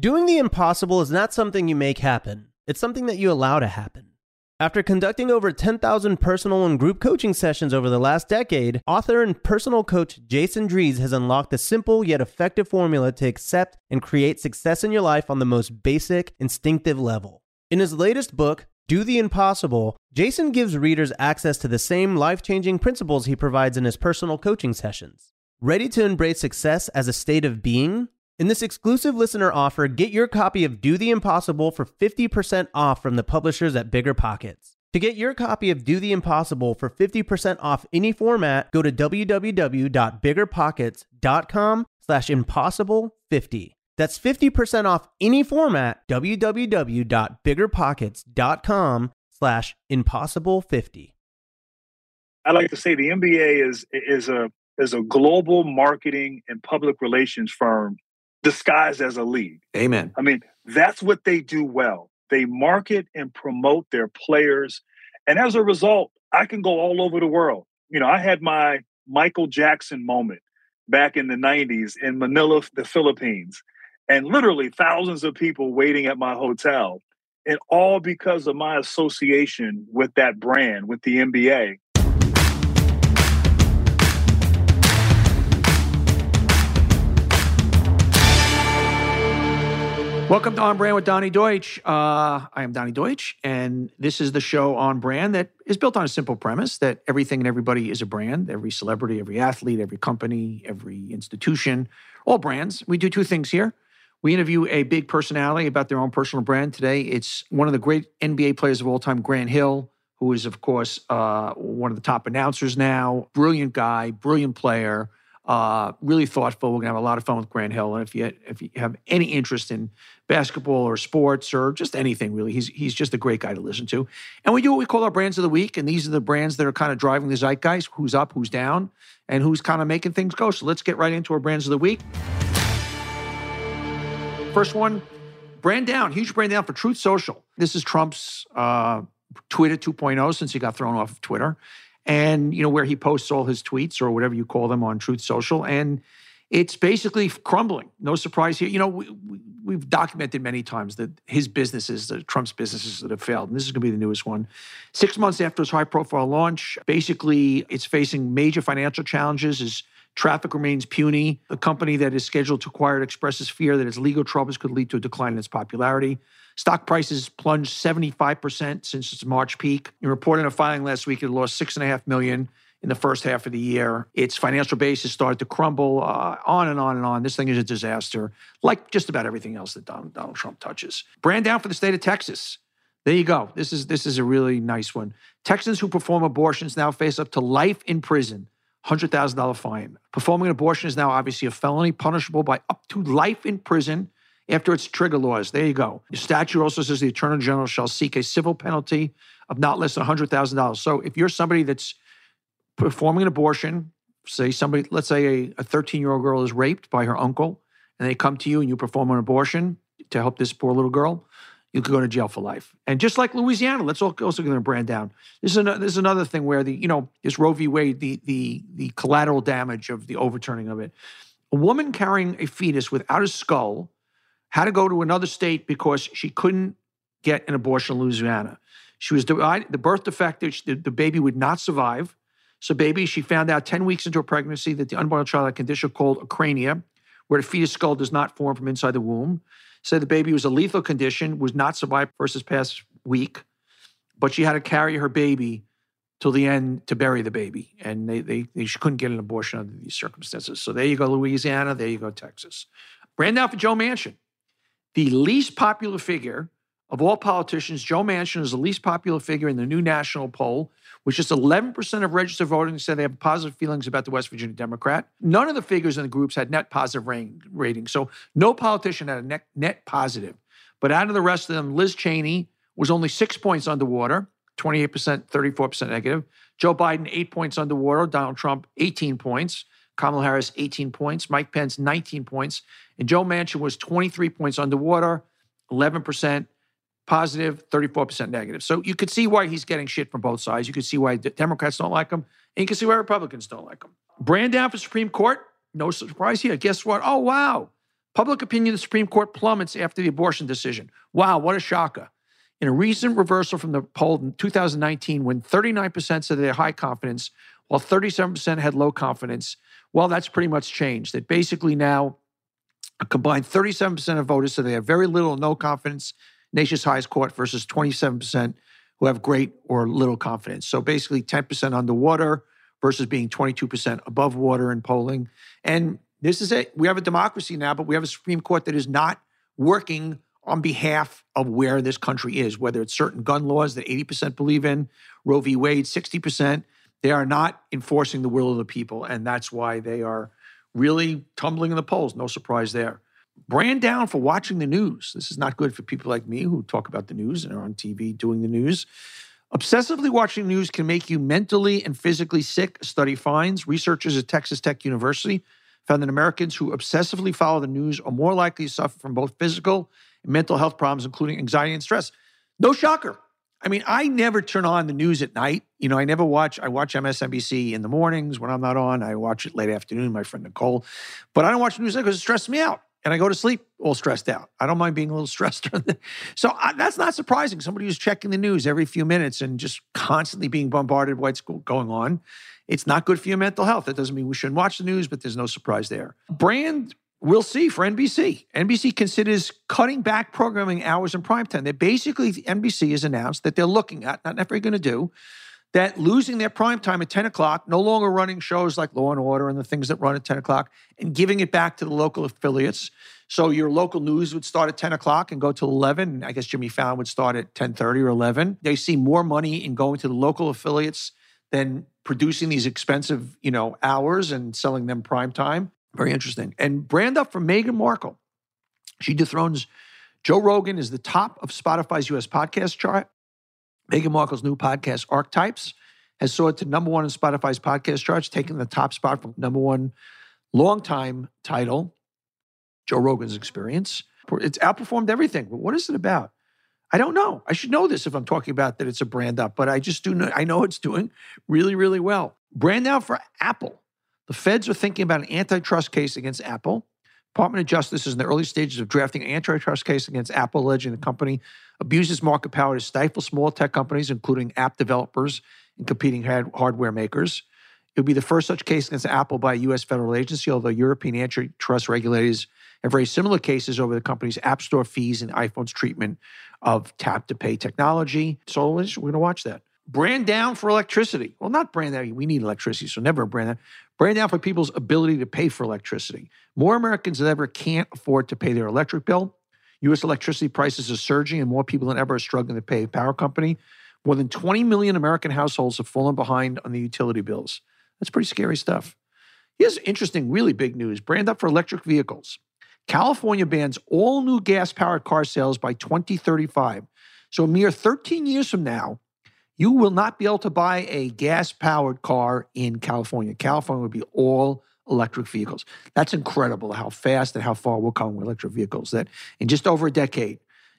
Doing the impossible is not something you make happen, it's something that you allow to happen. After conducting over 10,000 personal and group coaching sessions over the last decade, author and personal coach Jason Drees has unlocked a simple yet effective formula to accept and create success in your life on the most basic, instinctive level. In his latest book, Do the Impossible, Jason gives readers access to the same life changing principles he provides in his personal coaching sessions. Ready to embrace success as a state of being? In this exclusive listener offer, get your copy of Do the Impossible for 50% off from the publishers at Bigger Pockets. To get your copy of Do the Impossible for 50% off any format, go to www.biggerpockets.com slash impossible50. That's 50% off any format, www.biggerpockets.com slash impossible50. I like to say the NBA is is a is a global marketing and public relations firm disguised as a league. Amen. I mean, that's what they do well. They market and promote their players. And as a result, I can go all over the world. You know, I had my Michael Jackson moment back in the 90s in Manila, the Philippines, and literally thousands of people waiting at my hotel. And all because of my association with that brand, with the NBA. Welcome to On Brand with Donny Deutsch. Uh, I am Donny Deutsch, and this is the show on brand that is built on a simple premise that everything and everybody is a brand. Every celebrity, every athlete, every company, every institution, all brands. We do two things here. We interview a big personality about their own personal brand. Today, it's one of the great NBA players of all time, Grant Hill, who is, of course, uh, one of the top announcers now. Brilliant guy, brilliant player. Uh, really thoughtful. We're gonna have a lot of fun with Grant Hill, and if you if you have any interest in basketball or sports or just anything really, he's he's just a great guy to listen to. And we do what we call our brands of the week, and these are the brands that are kind of driving the zeitgeist: who's up, who's down, and who's kind of making things go. So let's get right into our brands of the week. First one, brand down, huge brand down for Truth Social. This is Trump's uh, Twitter 2.0 since he got thrown off of Twitter and you know where he posts all his tweets or whatever you call them on Truth Social, and it's basically crumbling. No surprise here. You know, we, we, have documented many times that his businesses, the Trump's businesses that have failed, and this is going to be the newest one. Six months after his high-profile launch, basically it's facing major financial challenges. His traffic remains puny. The company that is scheduled to acquire it expresses fear that its legal troubles could lead to a decline in its popularity. Stock prices plunged 75% since its March peak. In reporting a filing last week, it lost six and a half million in the first half of the year. Its financial base has started to crumble, uh, on and on and on. This thing is a disaster, like just about everything else that Donald, Donald Trump touches. Brand down for the state of Texas. There you go. This is this is a really nice one. Texans who perform abortions now face up to life in prison, hundred thousand dollar fine. Performing an abortion is now obviously a felony, punishable by up to life in prison after its trigger laws. There you go. The statute also says the attorney general shall seek a civil penalty of not less than $100,000. So if you're somebody that's performing an abortion, say somebody, let's say a 13 year old girl is raped by her uncle, and they come to you and you perform an abortion to help this poor little girl, you could go to jail for life. And just like Louisiana, let's also get a brand down. This is, another, this is another thing where the, you know, this Roe v. Wade, the, the, the collateral damage of the overturning of it. A woman carrying a fetus without a skull had to go to another state because she couldn't get an abortion in Louisiana. She was the birth defective. The, the baby would not survive. So, baby, she found out 10 weeks into her pregnancy that the unborn child had a condition called acrania, where the fetus skull does not form from inside the womb. Said the baby was a lethal condition, was not survived versus past week, but she had to carry her baby till the end to bury the baby. And they, they, they she couldn't get an abortion under these circumstances. So there you go, Louisiana. There you go, Texas. Brand out for Joe Manchin. The least popular figure of all politicians, Joe Manchin is the least popular figure in the new national poll, which is 11% of registered voters said they have positive feelings about the West Virginia Democrat. None of the figures in the groups had net positive ratings. So no politician had a net, net positive. But out of the rest of them, Liz Cheney was only six points underwater, 28%, 34% negative. Joe Biden, eight points underwater. Donald Trump, 18 points. Kamala Harris, 18 points. Mike Pence, 19 points. And Joe Manchin was 23 points underwater, 11% positive, 34% negative. So you could see why he's getting shit from both sides. You could see why Democrats don't like him, and you can see why Republicans don't like him. Brand down for Supreme Court. No surprise here. Guess what? Oh, wow. Public opinion of the Supreme Court plummets after the abortion decision. Wow, what a shocker. In a recent reversal from the poll in 2019, when 39% said they had high confidence, while 37% had low confidence, well, that's pretty much changed. That basically now a combined 37% of voters said they have very little or no confidence, nation's highest court, versus 27% who have great or little confidence. So basically 10% underwater versus being 22% above water in polling. And this is it. We have a democracy now, but we have a Supreme Court that is not working on behalf of where this country is, whether it's certain gun laws that 80% believe in, Roe v. Wade, 60%. They are not enforcing the will of the people. And that's why they are really tumbling in the polls. No surprise there. Brand down for watching the news. This is not good for people like me who talk about the news and are on TV doing the news. Obsessively watching news can make you mentally and physically sick, study finds. Researchers at Texas Tech University found that Americans who obsessively follow the news are more likely to suffer from both physical and mental health problems, including anxiety and stress. No shocker. I mean, I never turn on the news at night. You know, I never watch, I watch MSNBC in the mornings when I'm not on. I watch it late afternoon, my friend Nicolle. But I don't watch the news because it stresses me out. And I go to sleep all stressed out. I don't mind being a little stressed. so I, that's not surprising. Somebody who's checking the news every few minutes and just constantly being bombarded with what's going on, it's not good for your mental health. That doesn't mean we shouldn't watch the news, but there's no surprise there. Brand We'll see for NBC. NBC considers cutting back programming hours in primetime. They basically, NBC has announced that they're looking at, not never going to do, that losing their primetime at 10 o'clock, no longer running shows like Law and Order and the things that run at 10 o'clock, and giving it back to the local affiliates. So your local news would start at 10 o'clock and go to 11. I guess Jimmy Fallon would start at 10:30 or 11. They see more money in going to the local affiliates than producing these expensive, you know, hours and selling them prime time. Very interesting. And brand up for Meghan Markle. She dethrones Joe Rogan is the top of Spotify's US podcast chart. Meghan Markle's new podcast, Archetypes, has soared to number one in Spotify's podcast charts, taking the top spot from number one longtime title, Joe Rogan's Experience. It's outperformed everything. But what is it about? I don't know. I should know this if I'm talking about that it's a brand up, but I just do know. I know it's doing really, really well. Brand out for Apple. The feds are thinking about an antitrust case against Apple. Department of Justice is in the early stages of drafting an antitrust case against Apple, alleging the company abuses market power to stifle small tech companies, including app developers and competing hardware makers. It would be the first such case against Apple by a U.S. federal agency, although European antitrust regulators have very similar cases over the company's App Store fees and iPhone's treatment of tap to pay technology. So we're going to watch that. Brand down for electricity. Well, not brand down. We need electricity, so never brand down. Brand down for people's ability to pay for electricity. More Americans than ever can't afford to pay their electric bill. U.S. electricity prices are surging, and more people than ever are struggling to pay a power company. More than 20 million American households have fallen behind on the utility bills. That's pretty scary stuff. Here's interesting, really big news brand up for electric vehicles. California bans all new gas powered car sales by 2035. So, a mere 13 years from now, you will not be able to buy a gas powered car in California. California would be all electric vehicles. That's incredible how fast and how far we'll come with electric vehicles. That in just over a decade,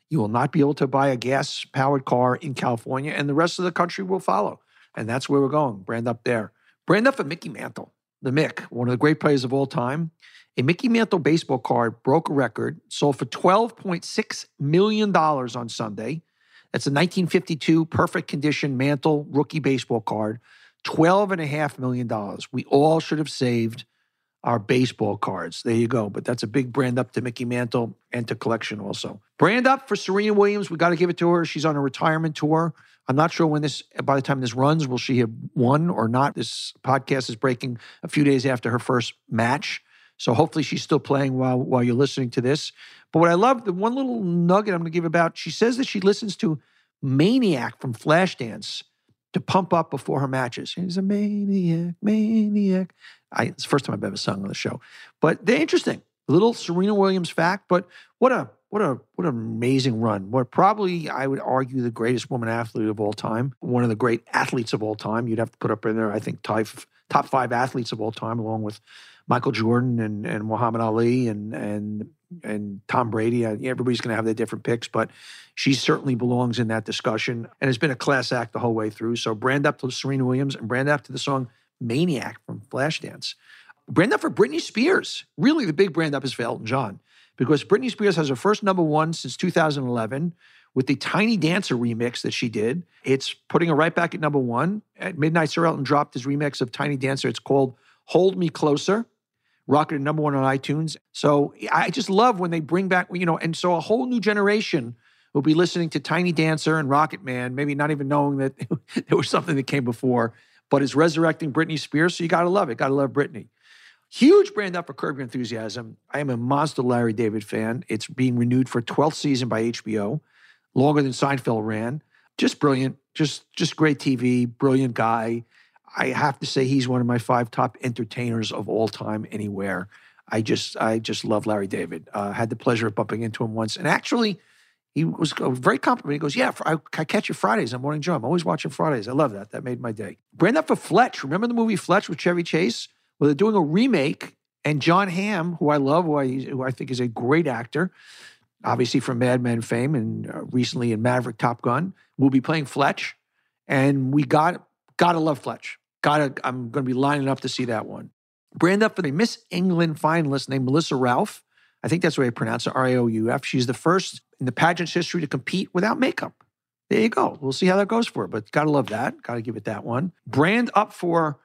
you will not be able to buy a gas powered car in California, and the rest of the country will follow. And that's where we're going. Brand up there. Brand up for Mickey Mantle, the Mick, one of the great players of all time. A Mickey Mantle baseball card broke a record, sold for $12.6 million on Sunday. That's a 1952 perfect condition Mantle rookie baseball card, $12.5 million. We all should have saved our baseball cards. There you go. But that's a big brand up to Mickey Mantle and to collection also. Brand up for Serena Williams. We got to give it to her. She's on a retirement tour. I'm not sure when this, by the time this runs, will she have won or not? This podcast is breaking a few days after her first match. So hopefully she's still playing while while you're listening to this. But what I love, the one little nugget I'm going to give about, she says that she listens to Maniac from Flashdance to pump up before her matches. He's a maniac, maniac. I, it's the first time I've ever sung on the show, but they're interesting. Little Serena Williams fact, but what a what a what an amazing run. What probably I would argue the greatest woman athlete of all time, one of the great athletes of all time. You'd have to put up in there, I think, top top five athletes of all time, along with Michael Jordan and and Muhammad Ali and and and Tom Brady. Uh, everybody's going to have their different picks, but she certainly belongs in that discussion and has been a class act the whole way through. So brand up to Serena Williams and brand up to the song Maniac from Flashdance. Brand up for Britney Spears. Really, the big brand up is for Elton John. because Britney Spears has her first number one since 2011 with the Tiny Dancer remix that she did. It's putting her right back at number one. At midnight, Sir Elton dropped his remix of Tiny Dancer. It's called Hold Me Closer. Rocketed number one on iTunes. So I just love when they bring back, you know, and so a whole new generation will be listening to Tiny Dancer and Rocket Man, maybe not even knowing that there was something that came before, but it's resurrecting Britney Spears. So you got to love it. Got to love Britney. Huge brand up for Curb Your Enthusiasm. I am a monster Larry David fan. It's being renewed for 12th season by HBO, longer than Seinfeld ran. Just brilliant. Just just great TV. Brilliant guy. I have to say he's one of my five top entertainers of all time anywhere. I just I just love Larry David. Uh, had the pleasure of bumping into him once, and actually, he was very complimentary. He goes, "Yeah, I, I catch you Fridays on Morning Joe. I'm always watching Fridays. I love that. That made my day." Brand up for Fletch. Remember the movie Fletch with Chevy Chase? Well, they're doing a remake, and Jon Hamm, who I love, who I, who I think is a great actor, obviously from Mad Men fame and uh, recently in Maverick Top Gun, will be playing Fletch. And we got gotta love Fletch. Gotta, I'm going to be lining up to see that one. Brand up for the Miss England finalist named Melissa Ralph. I think that's the way I pronounce it, R A O U F. She's the first in the pageant's history to compete without makeup. There you go. We'll see how that goes for it, but gotta love that. Gotta give it that one. Brand up for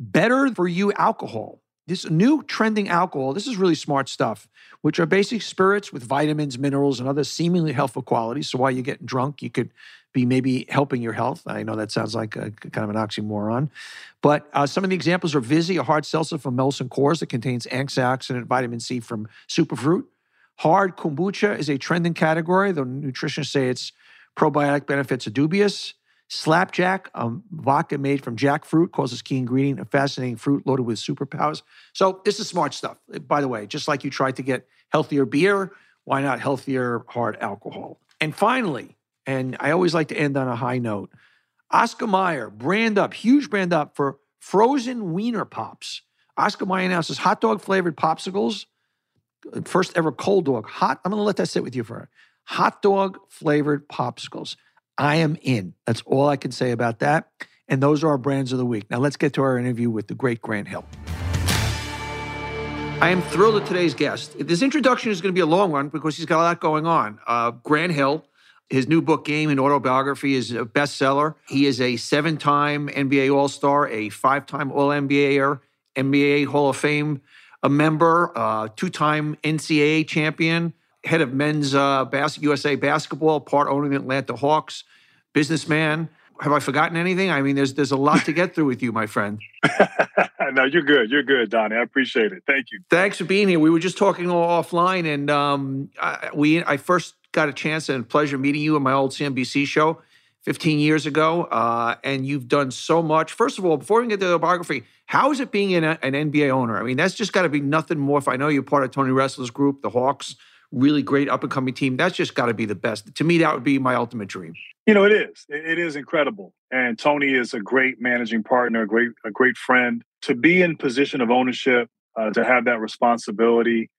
Better for You alcohol. This new trending alcohol, this is really smart stuff, which are basic spirits with vitamins, minerals, and other seemingly helpful qualities. So while you're getting drunk, you could be maybe helping your health. I know that sounds like a, kind of an oxymoron. But uh, some of the examples are Vizzy, a hard seltzer from Molson Coors that contains antioxidant vitamin C from superfruit. Hard kombucha is a trending category, though nutritionists say its probiotic benefits are dubious. Slapjack, um, vodka made from jackfruit, calls key ingredient a fascinating fruit loaded with superpowers. So this is smart stuff. By the way, just like you tried to get healthier beer, why not healthier hard alcohol? And finally, and I always like to end on a high note, Oscar Mayer, brand up, huge brand up for frozen wiener pops. Oscar Mayer announces hot dog flavored popsicles. First ever cold dog. Hot, I'm going to let that sit with you for a hot dog flavored popsicles. I am in. That's all I can say about that. And those are our brands of the week. Now let's get to our interview with the great Grant Hill. I am thrilled at today's guest. This introduction is going to be a long one because he's got a lot going on. Uh, Grant Hill, his new book, Game and Autobiography, is a bestseller. He is a seven time NBA All Star, a five time All NBAer, NBA Hall of Fame a member, uh, two time NCAA champion, head of men's uh, bas- USA basketball, part owner of the Atlanta Hawks, businessman. Have I forgotten anything? I mean, there's there's a lot to get through with you, my friend. no, you're good. You're good, Donny. I appreciate it. Thank you. Thanks for being here. We were just talking offline, and um, I, we I first got a chance and pleasure meeting you in my old CNBC show 15 years ago, uh, and you've done so much. First of all, before we get to the biography, how is it being an, an NBA owner? I mean, that's just got to be nothing more. If I know you're part of Tony Ressler's group, the Hawks really great up and coming team. That's just got to be the best. To me, that would be my ultimate dream. You know, it is. It is incredible. And Tony is a great managing partner, a great, a great friend. To be in position of ownership, uh, to have that responsibility,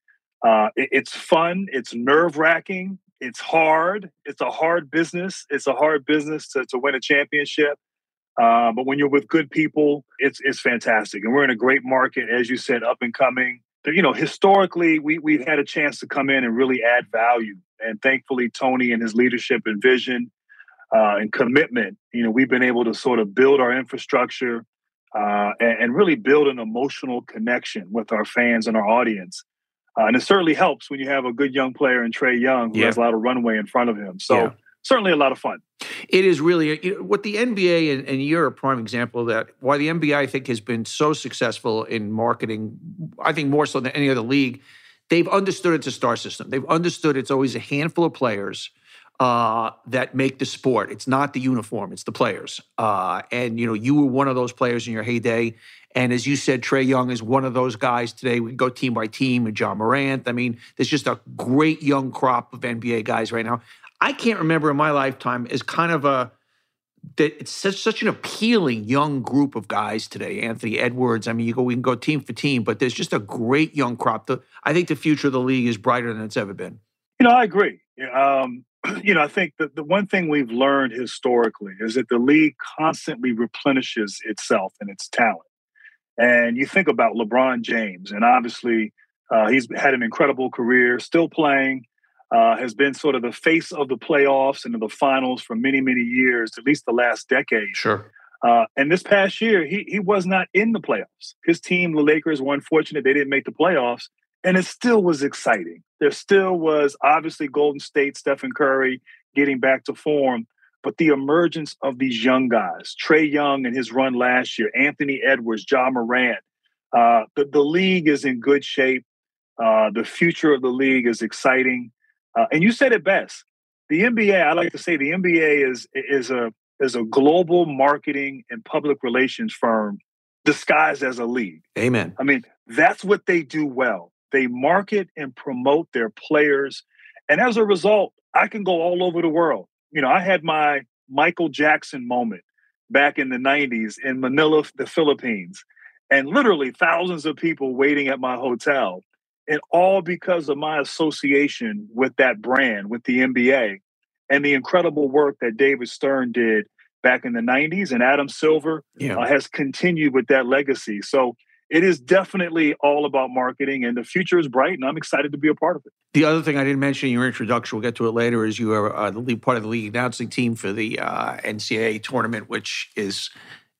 uh, it, it's fun. It's nerve wracking. It's hard. It's a hard business. It's a hard business to, to win a championship. Uh, but when you're with good people, it's it's fantastic. And we're in a great market, as you said, up and coming you know, historically, we we've had a chance to come in and really add value. And thankfully, Tony and his leadership and vision uh, and commitment, you know, we've been able to sort of build our infrastructure uh, and, and, really build an emotional connection with our fans and our audience. Uh, and it certainly helps when you have a good young player in Trae Young who yeah. has a lot of runway in front of him. So. Yeah certainly a lot of fun. It is really you know, what the NBA and, and, you're a prime example of that. Why the NBA I think has been so successful in marketing, I think more so than any other league. They've understood it's a star system. They've understood it's always a handful of players uh, that make the sport. It's not the uniform; it's the players. Uh, and you know, you were one of those players in your heyday. And as you said, Trae Young is one of those guys today. We go team by team with Ja Morant. I mean, there's just a great young crop of NBA guys right now. I can't remember in my lifetime as kind of a that it's such, such an appealing young group of guys today. Anthony Edwards. I mean, you go we can go team for team, but there's just a great young crop. The, I think the future of the league is brighter than it's ever been. You know, I agree. Um, you know, I think that the one thing we've learned historically is that the league constantly replenishes itself and its talent. And you think about LeBron James, and obviously Uh, he's had an incredible career, still playing. Uh, has been sort of the face of the playoffs and of the finals for many, many years, at least the last decade. Sure. Uh, and this past year, he he was not in the playoffs. His team, the Lakers, were unfortunate they didn't make the playoffs, and it still was exciting. There still was obviously Golden State, Stephen Curry getting back to form, but the emergence of these young guys, Trae Young and his run last year, Anthony Edwards, Ja Morant, uh, the, the league is in good shape. Uh, the future of the league is exciting. Uh, and you said it best. The NBA, I like to say, the NBA is is a is a global marketing and public relations firm disguised as a league. Amen. I mean, that's what they do well. They market and promote their players, and as a result, I can go all over the world. You know, I had my Michael Jackson moment back in the 90s in Manila, the Philippines, and literally thousands of people waiting at my hotel. And all because of my association with that brand, with the NBA, and the incredible work that David Stern did back in the 90s and Adam Silver Yeah. uh, has continued with that legacy. So it is definitely all about marketing, and the future is bright, and I'm excited to be a part of it. The other thing I didn't mention in your introduction, we'll get to it later, is you are uh, the lead part of the league announcing team for the uh, NCAA tournament, which is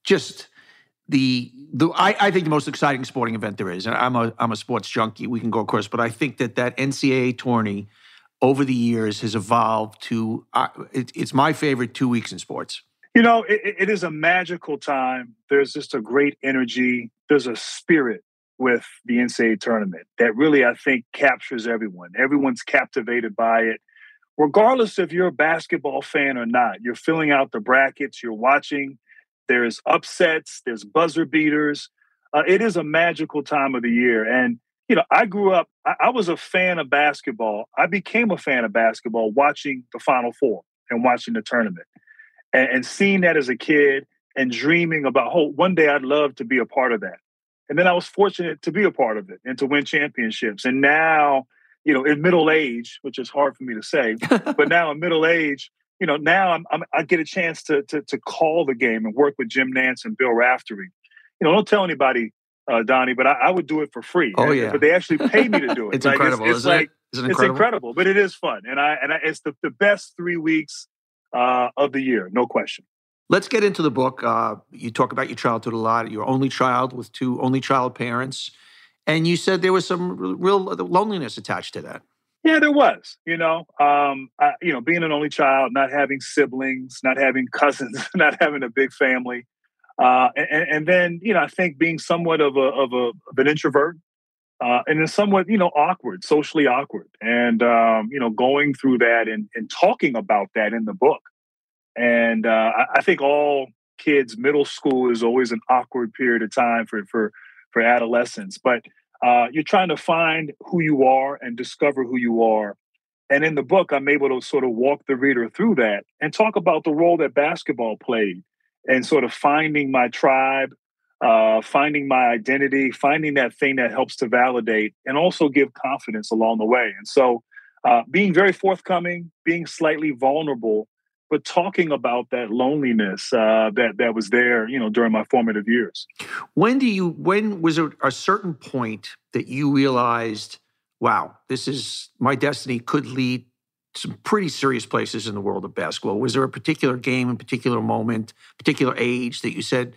just the the I, I think the most exciting sporting event there is. And I'm a I'm a sports junkie. We can go, of course, but I think that that NCAA tourney over the years has evolved to uh, it, it's my favorite two weeks in sports. You know, it, it is a magical time. There's just a great energy. There's a spirit with the NCAA tournament that really, I think, captures everyone. Everyone's captivated by it, regardless if you're a basketball fan or not. You're filling out the brackets, you're watching. There's upsets, there's buzzer beaters. Uh, it is a magical time of the year. And, you know, I grew up, I, I was a fan of basketball. I became a fan of basketball watching the Final Four and watching the tournament and, and seeing that as a kid and dreaming about, oh, one day I'd love to be a part of that. And then I was fortunate to be a part of it and to win championships. And now, you know, in middle age, which is hard for me to say, but now in middle age, you know, now I'm, I'm, i get a chance to, to to call the game and work with Jim Nantz and Bill Raftery. You know, don't tell anybody, uh, Donny, but I, I would do it for free. Oh, yeah. But they actually pay me to do it. It's Like, incredible, It's, isn't like it? It's incredible? incredible, but it is fun, and I and I, it's the, the best three weeks uh, of the year, no question. Let's get into the book. Uh, you talk about your childhood a lot. Your only child with two only child parents, and you said there was some real loneliness attached to that. Yeah, there was. You know, um, I, you know, being an only child, not having siblings, not having cousins, not having a big family, uh, and, and then you know, I think being somewhat of a of a of an introvert, uh, and then somewhat you know awkward, socially awkward, and um, you know, going through that and and talking about that in the book, and uh, I, I think all kids, middle school is always an awkward period of time for for for adolescents, but uh, you're trying to find who you are and discover who you are. And in the book, I'm able to sort of walk the reader through that and talk about the role that basketball played and sort of finding my tribe, uh, finding my identity, finding that thing that helps to validate and also give confidence along the way. And so, uh, being very forthcoming, being slightly vulnerable, but talking about that loneliness uh, that that was there, you know, during my formative years. When do you? When was there a certain point that you realized, wow, this is my destiny could lead to some pretty serious places in the world of basketball? Was there a particular game, a particular moment, particular age that you said,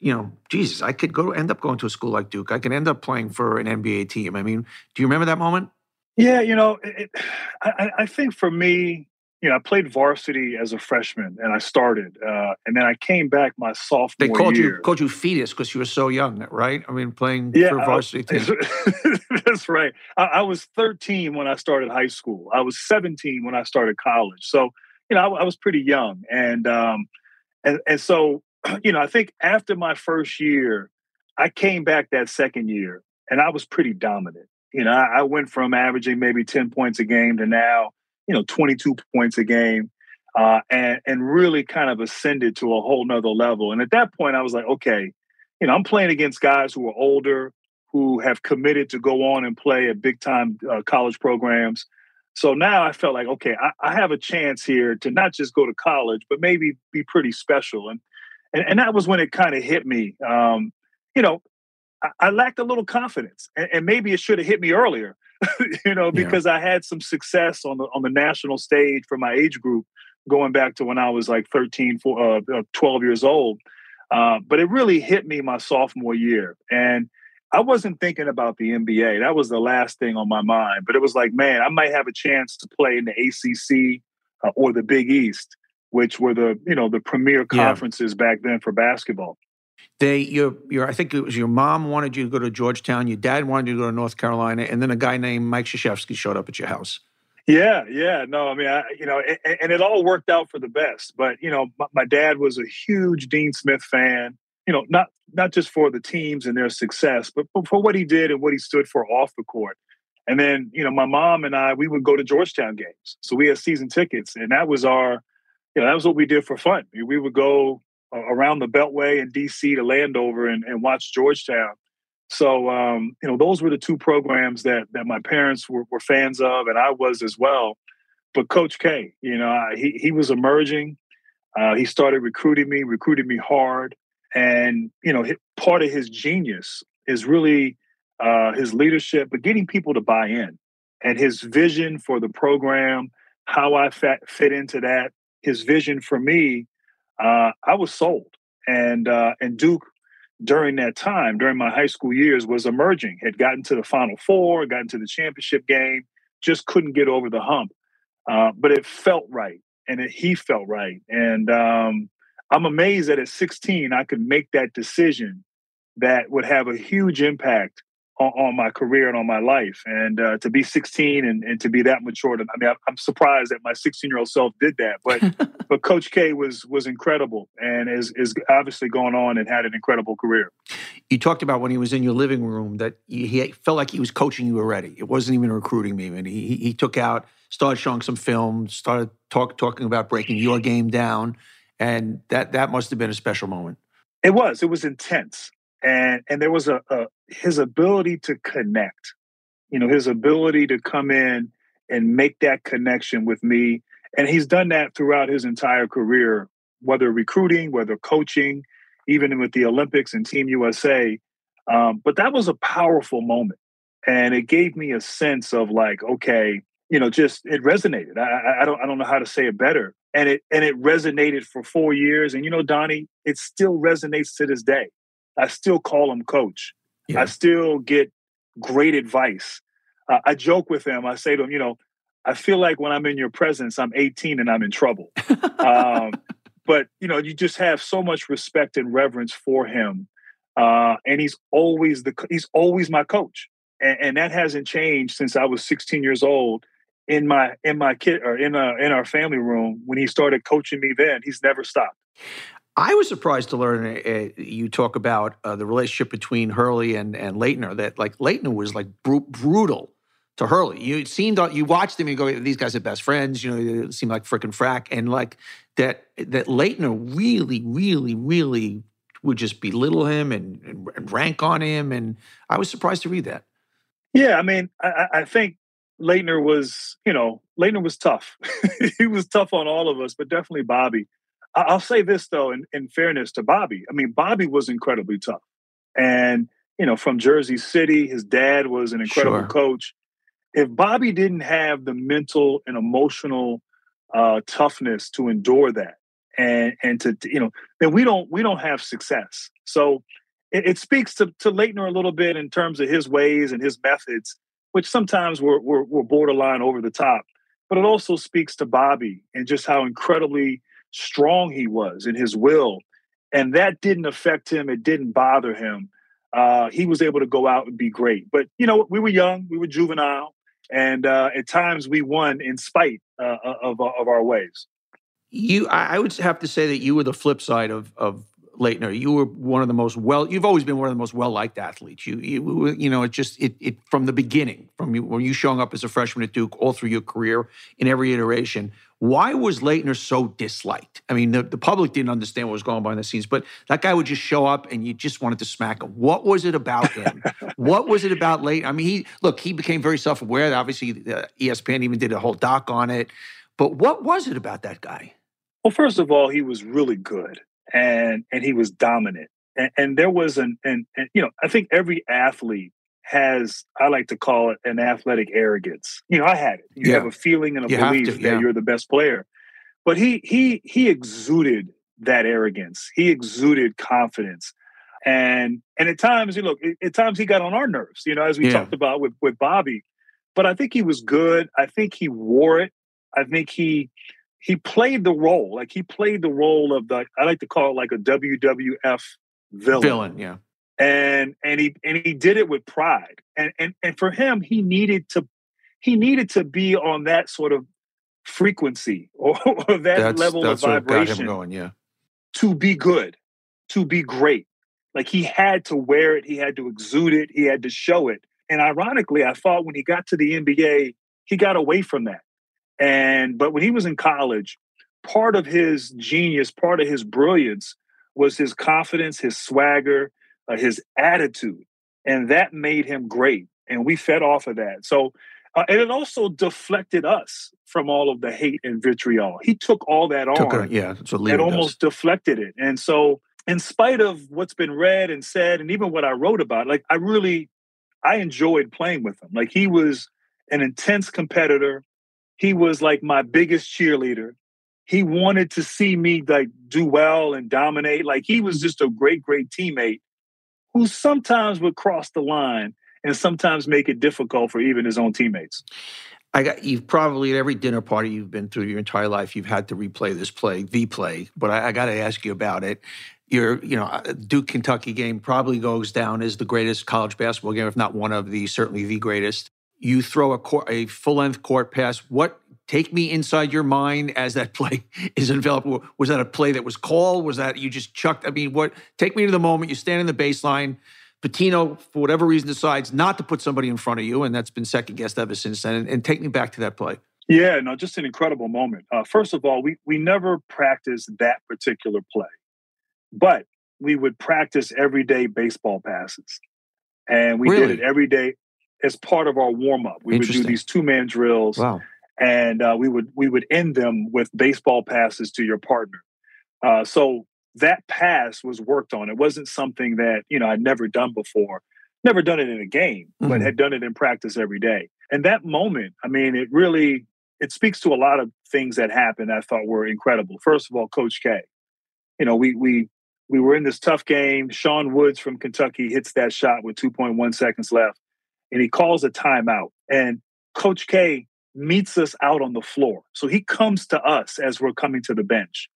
you know, Jesus, I could go end up going to a school like Duke. I could end up playing for an NBA team. I mean, do you remember that moment? Yeah, you know, it, I, I think for me, you know, I played varsity as a freshman, and I started, uh, and then I came back my sophomore They called year. you called you fetus because you were so young, right? I mean, playing Yeah, for I- varsity team. That's right. I, I was 13 when I started high school. I was 17 when I started college. So, you know, I, I was pretty young, and um, and and so, you know, I think after my first year, I came back that second year, and I was pretty dominant. You know, I, I went from averaging maybe 10 points a game to now, you know, 22 points a game. Uh, and and really kind of ascended to a whole nother level. And at that point, I was like, okay, you know, I'm playing against guys who are older, who have committed to go on and play at big time uh, college programs. So now I felt like, okay, I, I have a chance here to not just go to college, but maybe be pretty special. And and, and that was when it kind of hit me. Um, you know, I, I lacked a little confidence, and, and maybe it should have hit me earlier, you know, because yeah. I had some success on the on the national stage for my age group, going back to when I was like 13, four, uh, uh 12 years old. Uh, but it really hit me my sophomore year, and I wasn't thinking about the NBA. That was the last thing on my mind. But it was like, man, I might have a chance to play in the ACC uh, or the Big East, which were the you know the premier conferences yeah. back then for basketball. They, your, your, I think it was your mom wanted you to go to Georgetown, your dad wanted you to go to North Carolina, and then a guy named Mike Krzyzewski showed up at your house. Yeah, yeah, no, I mean, I, you know, and, and, it all worked out for the best. But you know, my, my dad was a huge Dean Smith fan. You know, not not just for the teams and their success, but for what he did and what he stood for off the court. And then, you know, my mom and I, we would go to Georgetown games. So we had season tickets, and that was our, you know, that was what we did for fun. We would go around the Beltway in DC to Landover and, and watch Georgetown. So, um, you know, those were the two programs that that my parents were, were fans of, and I was as well. But Coach K, you know, he he was emerging. Uh, he started recruiting me, recruited me hard, and you know, part of his genius is really uh, his leadership, but getting people to buy in and his vision for the program, how I fit, fit into that, his vision for me, uh, I was sold. And uh, and Duke during that time, during my high school years, was emerging. Had gotten to the Final Four, gotten to the championship game, just couldn't get over the hump. Uh, but it felt right, and it, he felt right. And um, I'm amazed that at 16 I could make that decision that would have a huge impact on, on, my career and on my life. And uh, to be 16 and, and to be that mature, I mean, I'm surprised that my 16 year old self did that. But but Coach K was was incredible and is is obviously going on and had an incredible career. You talked about when he was in your living room that he felt like he was coaching you already. It wasn't even recruiting me, and he he took out, started showing some film, started talk talking about breaking your game down, and that that must have been a special moment. It was. It was intense and and there was a, a, his ability to connect you know his ability to come in and make that connection with me. And he's done that throughout his entire career whether recruiting whether coaching even with the olympics and team usa um, but that was a powerful moment. And it gave me a sense of like okay you know just it resonated. I, I don't i don't know how to say it better. And it and it resonated for four years. And you know donny it still resonates to this day. I still call him coach. Yeah. I still get great advice. Uh, I joke with him. I say to him, you know, I feel like when I'm in your presence, I'm 18 and I'm in trouble. um, but you know, you just have so much respect and reverence for him, uh, and he's always the he's always my coach, and, and, that hasn't changed since I was 16 years old. In my in my kid or in a, in our family room when he started coaching me, then he's never stopped. I was surprised to learn uh, you talk about uh, the relationship between Hurley and and Laettner. That like Laettner was like br- brutal to Hurley. You seemed you watched him and go, these guys are best friends. You know, they seem like freaking frack, and like that that Laettner really, really, really would just belittle him and, and, and rank on him. And I was surprised to read that. Yeah, I mean, I, I think Laettner was, you know, Laettner was tough. he was tough on all of us, but definitely Bobby. I'll say this though, in, in fairness to Bobby, I mean, Bobby was incredibly tough. And, you know, from Jersey City, his dad was an incredible sure. coach. If Bobby didn't have the mental and emotional uh, toughness to endure that and and to, you know, then we don't we don't have success. So it, it speaks to, to Laettner a little bit in terms of his ways and his methods, which sometimes were, were, were borderline over the top. But it also speaks to Bobby and just how incredibly strong he was in his will. And that didn't affect him. It didn't bother him. Uh, he was able to go out and be great. But, you know, we were young, we were juvenile. And uh, at times we won in spite uh, of, of our ways. You, I would have to say that you were the flip side of, of Laettner, you were one of the most well. You've always been one of the most well liked athletes. You, you, you know, it just it, it from the beginning, from you, when you showing up as a freshman at Duke, all through your career in every iteration. Why was Laettner so disliked? I mean, the, the public didn't understand what was going on behind the scenes, but that guy would just show up and you just wanted to smack him. What was it about him? what was it about Laettner? I mean, he look, he became very self aware. Obviously, uh, ESPN even did a whole doc on it. But what was it about that guy? Well, first of all, he was really good and and he was dominant and, and there was an and, and you know I think every athlete has I like to call it an athletic arrogance. You know, I had it. You yeah. have a feeling and a you belief to, yeah. that you're the best player. But he he he exuded that arrogance. He exuded confidence. And and at times, you look, at times he got on our nerves, you know, as we yeah. talked about with with Bobby. But I think he was good. I think he wore it. I think he he played the role. Like he played the role of the I like to call it like a WWF villain. Villain, yeah. And and he and he did it with pride. And and and for him, he needed to he needed to be on that sort of frequency or, or that that's, level that's of vibration going, yeah. to be good, to be great. Like he had to wear it, he had to exude it, he had to show it. And ironically, I thought when he got to the NBA, he got away from that. And but when he was in college, part of his genius, part of his brilliance was his confidence, his swagger, uh, his attitude. And that made him great. And we fed off of that. So, uh, and it also deflected us from all of the hate and vitriol. He took all that took on. A, yeah, it almost does. deflected it. And so, in spite of what's been read and said, and even what I wrote about, like I really, I enjoyed playing with him. Like he was an intense competitor. He was like my biggest cheerleader. He wanted to see me like do well and dominate. Like he was just a great, great teammate who sometimes would cross the line and sometimes make it difficult for even his own teammates. I got you've probably at every dinner party you've been through your entire life, you've had to replay this play, the play. But I, I got to ask you about it. Your, you know, uh, Duke Kentucky game probably goes down as the greatest college basketball game, if not one of the certainly the greatest. You throw a court, a full length court pass. What take me inside your mind as that play is enveloped? Was that a play that was called? Was that you just chucked? I mean, what? Take me to the moment you stand in the baseline Pitino, for whatever reason, decides not to put somebody in front of you, and that's been second guessed ever since then. And, and take me back to that play. Yeah, no, just an incredible moment. Uh, first of all, we we never practiced that particular play, but we would practice everyday baseball passes, and we really? did it every day as part of our warm up. We would do these two man drills, wow. and uh, we would we would end them with baseball passes to your partner. Uh, so that pass was worked on. It wasn't something that, you know, I'd never done before, never done it in a game, mm-hmm. but had done it in practice every day. And that moment, I mean, it really it speaks to a lot of things that happened I thought were incredible. First of all, Coach K. You know, we we we were in this tough game. Sean Woods from Kentucky hits that shot with 2.1 seconds left, and he calls a timeout. And Coach K meets us out on the floor. So he comes to us as we're coming to the bench.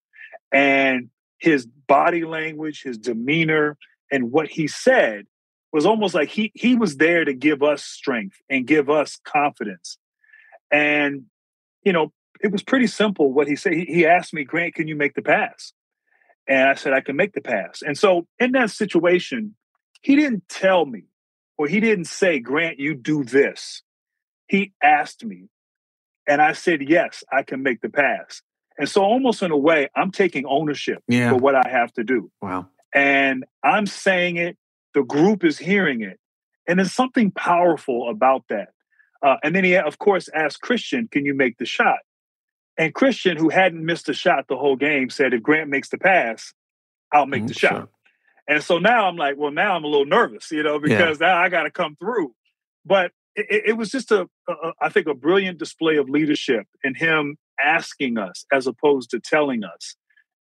And his body language, his demeanor, and what he said was almost like he he was there to give us strength and give us confidence. And you know, it was pretty simple what he said. He, he asked me, Grant, can you make the pass? And I said, I can make the pass. And so in that situation, he didn't tell me or he didn't say, Grant, you do this. He asked me. And I said, Yes, I can make the pass. And so, almost in a way, I'm taking ownership yeah. for what I have to do. Wow. And I'm saying it, the group is hearing it. And there's something powerful about that. Uh, and then he, of course, asked Christian, Can you make the shot? And Christian, who hadn't missed a shot the whole game, said, If Grant makes the pass, I'll make mm, the shot. And so now I'm like, Well, now I'm a little nervous, you know, because yeah. now I got to come through. But it, it was just a, a, I think, a brilliant display of leadership in him asking us as opposed to telling us.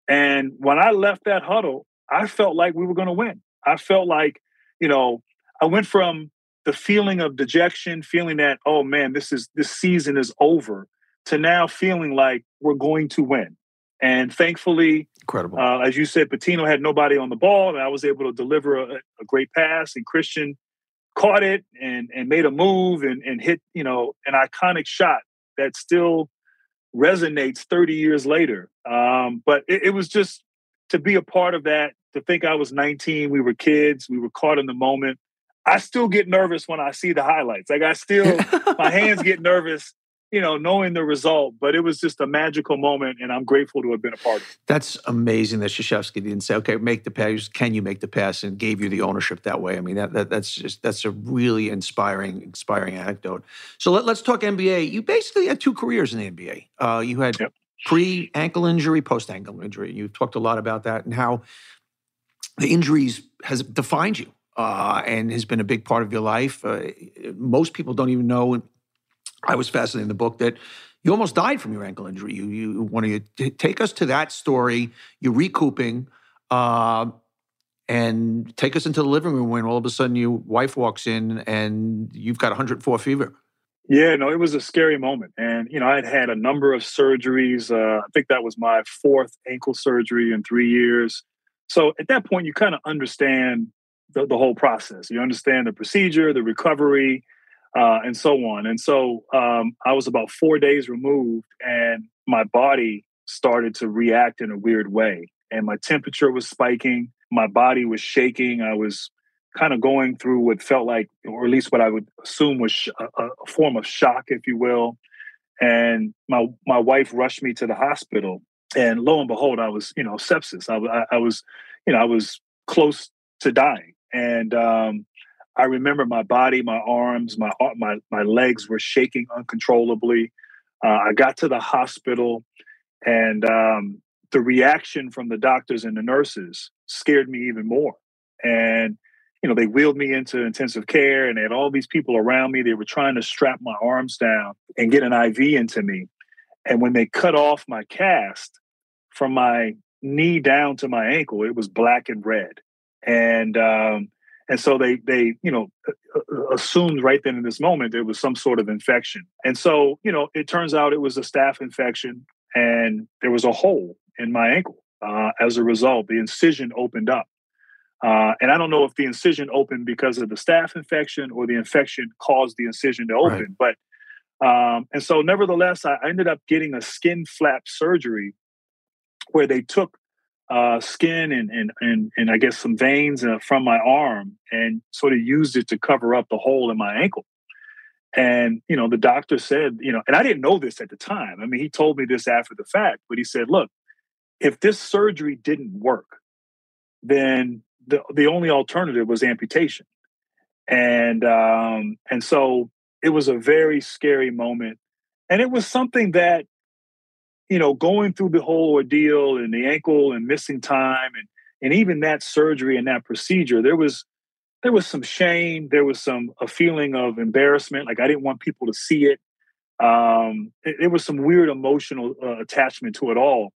And when I left that huddle, I felt like we were going to win. I felt like, you know, I went from the feeling of dejection, feeling that, oh man, this is this season is over, to now feeling like we're going to win. And thankfully, incredible. Uh, as you said, Pitino had nobody on the ball, and I was able to deliver a, a great pass. And Christian caught it and and made a move and and hit you know an iconic shot that still resonates 30 years later. Um, but it, it, was just to be a part of that, to think I was 19, we were kids, we were caught in the moment. I still get nervous when I see the highlights. Like I still, my hands get nervous you know, knowing the result, but it was just a magical moment, and I'm grateful to have been a part of it. That's amazing that Krzyzewski didn't say, "Okay, make the pass." Can you make the pass? And gave you the ownership that way. I mean, that, that that's just that's a really inspiring, inspiring anecdote. So let, us talk NBA. You basically had two careers in the NBA. Uh, you had yep. pre ankle injury, post ankle injury. You've talked a lot about that and how the injuries has defined you uh, and has been a big part of your life. Uh, most people don't even know. I was fascinated in the book that you almost died from your ankle injury. You, you want to take us to that story. You're recouping, uh, and take us into the living room when all of a sudden your wife walks in and you've got 104 fever. Yeah, no, it was a scary moment, and you know I had had a number of surgeries. Uh, I think that was my fourth ankle surgery in three years. So at that point, you kind of understand the, the whole process. You understand the procedure, the recovery, uh, and so on. And so um, I was about four days removed, and my body started to react in a weird way. And my temperature was spiking, my body was shaking. I was kind of going through what felt like, or at least what I would assume was a, a form of shock, if you will. And my my wife rushed me to the hospital, and lo and behold, I was, you know, sepsis. I, I, I was, you know, I was close to dying. And um, I remember my body, my arms, my my my legs were shaking uncontrollably. Uh, I got to the hospital, and um, the reaction from the doctors and the nurses scared me even more. And you know, they wheeled me into intensive care, and they had all these people around me. They were trying to strap my arms down and get an IV into me. And when they cut off my cast from my knee down to my ankle, it was black and red and um, and so they they you know assumed right then in this moment there was some sort of infection, and so you know it turns out it was a staph infection, and there was a hole in my ankle. Uh, as a result, the incision opened up. Uh, and I don't know if the incision opened because of the staph infection or the infection caused the incision to open. Right. But um, and so, nevertheless, I ended up getting a skin flap surgery where they took uh, skin and, and and and I guess some veins uh, from my arm and sort of used it to cover up the hole in my ankle. And you know, the doctor said, you know, and I didn't know this at the time. I mean, he told me this after the fact, but he said, look, if this surgery didn't work, then the the only alternative was amputation. And um, and so it was a very scary moment, and it was something that you know, going through the whole ordeal and the ankle and missing time and and even that surgery and that procedure, there was there was some shame, there was some a feeling of embarrassment, like I didn't want people to see it. Um, it was some weird emotional uh, attachment to it all.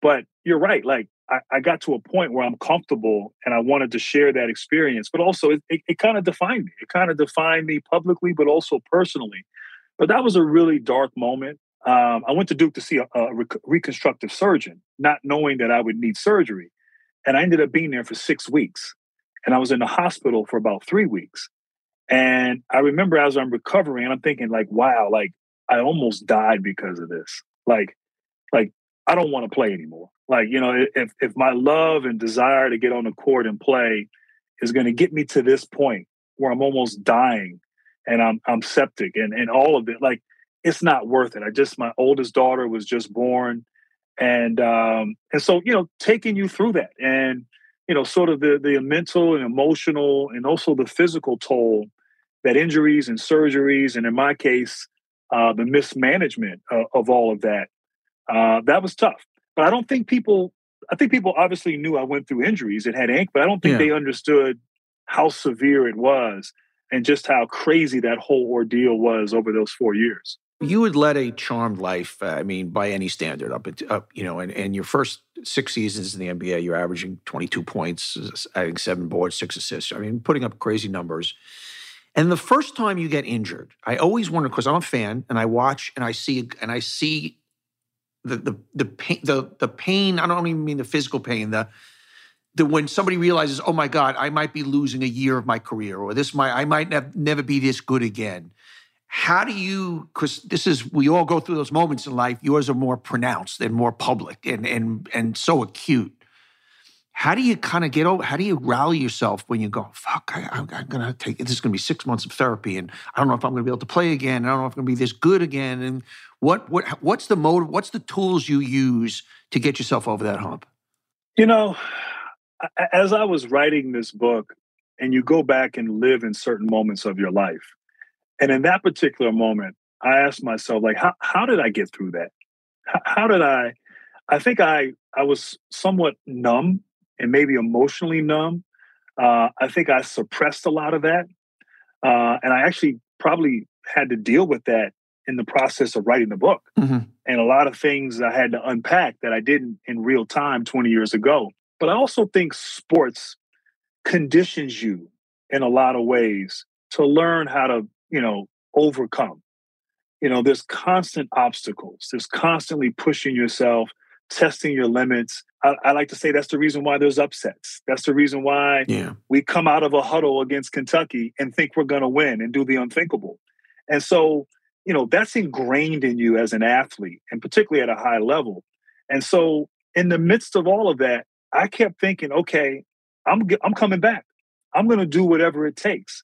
But you're right, like I, I, got to a point where I'm comfortable and I wanted to share that experience, but also it, it, it kind of defined me. It kind of defined me publicly, but also personally. But that was a really dark moment um, I went to Duke to see a, a rec- reconstructive surgeon, not knowing that I would need surgery. And I ended up being there for six weeks. And I was in the hospital for about three weeks. And I remember as I'm recovering, I'm thinking, like, wow, like I almost died because of this. Like, like I don't want to play anymore. Like, you know, if if my love and desire to get on the court and play is going to get me to this point where I'm almost dying and I'm I'm septic and, and all of it, like it's not worth it. I just my oldest daughter was just born, and um, and so you know, taking you through that, and you know, sort of the the mental and emotional, and also the physical toll that injuries and surgeries, and in my case, uh, the mismanagement of, of all of that, uh, that was tough. But I don't think people. I think people obviously knew I went through injuries and had ink, but I don't think yeah. they understood how severe it was and just how crazy that whole ordeal was over those four years you had led a charmed life. Uh, I mean, by any standard, up, up you know, and, and your first six seasons in the NBA, you're averaging 22 points, adding seven boards, six assists. I mean, putting up crazy numbers. And the first time you get injured, I always wonder because I'm a fan and I watch and I see and I see the the the pain the the pain. I don't even mean the physical pain. The the when somebody realizes, oh my God, I might be losing a year of my career, or this might I might nev- never be this good again how do you because this is we all go through those moments in life yours are more pronounced and more public and and and so acute. How do you kind of get over how do you rally yourself when you go fuck I, am gonna take this is gonna be six months of therapy and i don't know if i'm gonna be able to play again i don't know if i'm gonna be this good again and what what what's the motive what's the tools you use to get yourself over that hump? You know as i was writing this book and you go back and live in certain moments of your life and in that particular moment, I asked myself, like, how, how did I get through that? How, how did I? I think I I was somewhat numb and maybe emotionally numb. Uh, I think I suppressed a lot of that. Uh, and I actually probably had to deal with that in the process of writing the book. Mm-hmm. And a lot of things I had to unpack that I didn't in real time 20 years ago. But I also think sports conditions you in a lot of ways to learn how to, you know, overcome. You know, there's constant obstacles. There's constantly pushing yourself, testing your limits. I, I, like to say that's the reason why there's upsets. That's the reason why yeah. we come out of a huddle against Kentucky and think we're going to win and do the unthinkable. And so, you know, that's ingrained in you as an athlete, and particularly at a high level. And so, in the midst of all of that, I kept thinking, okay, I'm I'm coming back. I'm going to do whatever it takes.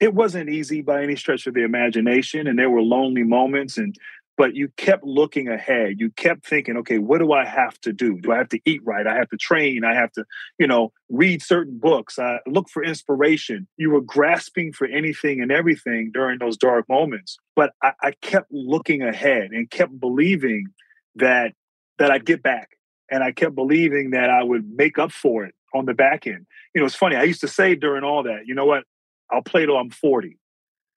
It wasn't easy by any stretch of the imagination, and there were lonely moments, and but you kept looking ahead. You kept thinking, okay, what do I have to do? Do I have to eat right? I have to train. I have to, you know, read certain books. I look for inspiration. You were grasping for anything and everything during those dark moments. But I, I kept looking ahead and kept believing that that I'd get back. And I kept believing that I would make up for it on the back end. You know, it's funny. I used to say during all that, you know what? I'll play till I'm 40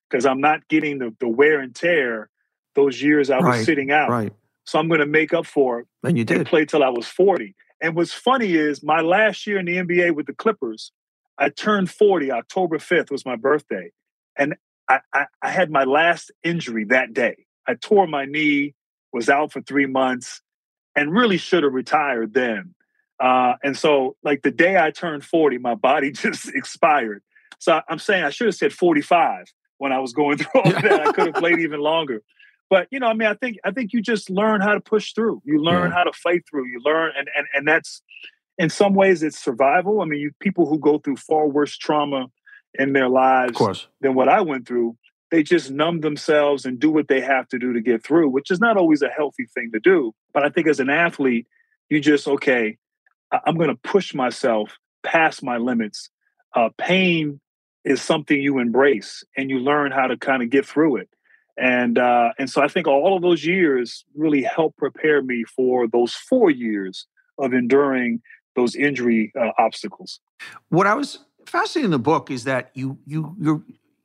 because I'm not getting the, the wear and tear those years I was sitting out. Right. So I'm going to make up for it. And you did. And play till I was 40. And what's funny is my last year in the NBA with the Clippers, I turned 40. October 5th was my birthday. And I, I, I had my last injury that day. I tore my knee, was out for three months, and really should have retired then. Uh, and so, like the day I turned 40, my body just expired. So I'm saying I should have said 45 when I was going through all that. I could have played even longer. But you know, I mean, I think I think you just learn how to push through. You learn yeah. how to fight through. You learn, and and and that's in some ways it's survival. I mean, you people who go through far worse trauma in their lives than what I went through, they just numb themselves and do what they have to do to get through, which is not always a healthy thing to do. But I think as an athlete, you just okay, I'm going to push myself past my limits. Uh, pain is something you embrace and you learn how to kind of get through it and uh, and so I think all of those years really helped prepare me for those four years of enduring those injury uh, obstacles. What I was fascinated in the book is that you you your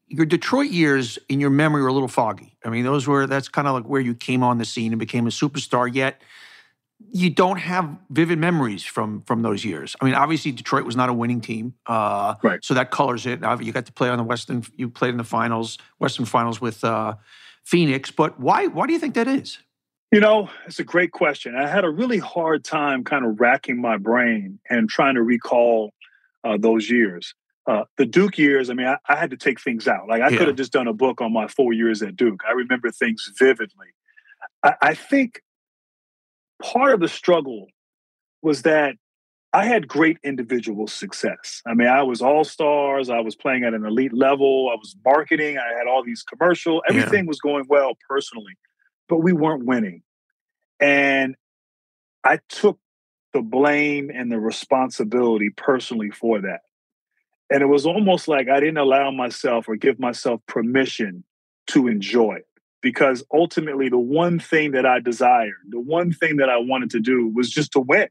your Detroit years in your memory were a little foggy. I mean, those were that's kind of like where you came on the scene and became a superstar. Yet you don't have vivid memories from from those years. I mean, obviously Detroit was not a winning team, uh, right? So that colors it. You got to play on the Western. You played in the finals, Western Finals with uh, Phoenix. But why? Why do you think that is? You know, it's a great question. I had a really hard time kind of racking my brain and trying to recall uh, those years. Uh, the Duke years, I mean, I, I, had to take things out. Like I yeah. could have just done a book on my four years at Duke. I remember things vividly. I, I think part of the struggle was that I had great individual success. I mean, I was all stars. I was playing at an elite level. I was marketing. I had all these commercial. Everything yeah. was going well personally, but we weren't winning. And I took the blame and the responsibility personally for that. And it was almost like I didn't allow myself or give myself permission to enjoy it. Because ultimately, the one thing that I desired, the one thing that I wanted to do was just to win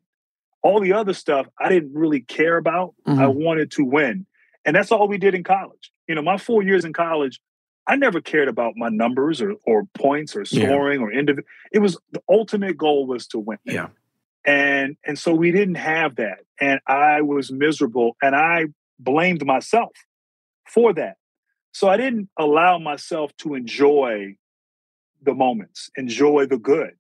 all the other stuff I didn't really care about. Mm-hmm. I wanted to win. And that's all we did in college. You know, my four years in college, I never cared about my numbers or, or points or scoring yeah. or individual. It was the ultimate goal was to win. Yeah. And and so we didn't have that. And I was miserable and I blamed myself for that. So I didn't allow myself to enjoy the moments, enjoy the good.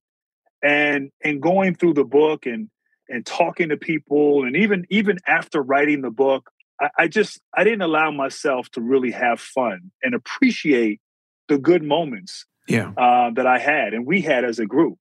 And and going through the book and and talking to people and even even after writing the book I, I, just i didn't allow myself to really have fun and appreciate the good moments yeah. uh, that i had and we had as a group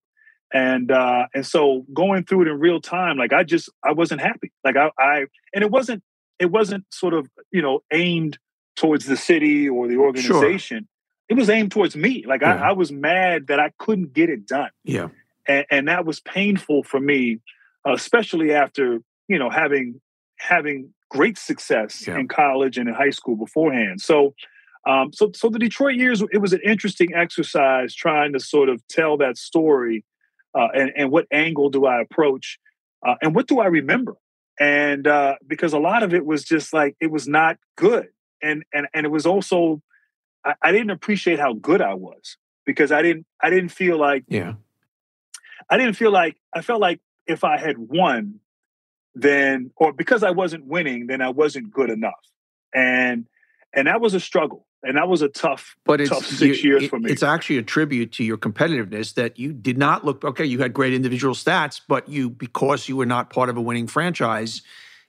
and uh, and so going through it in real time like i just i wasn't happy like i, I and it wasn't it wasn't sort of you know aimed towards the city or the organization. It was aimed towards me like yeah. I, I was mad that i couldn't get it done yeah and, and that was painful for me especially after you know having having great success yeah. in college and in high school beforehand. So, um, so so the Detroit years it was an interesting exercise trying to sort of tell that story, uh, and and what angle do I approach, uh, and what do I remember, and uh, because a lot of it was just like it was not good, and and and it was also I, I didn't appreciate how good I was because I didn't I didn't feel like yeah I didn't feel like I felt like if I had won, then or because I wasn't winning, then I wasn't good enough, and and that was a struggle and that was a tough, but it's, tough six you, years it, for me. It's actually a tribute to your competitiveness that you did not look okay. You had great individual stats, but you because you were not part of a winning franchise,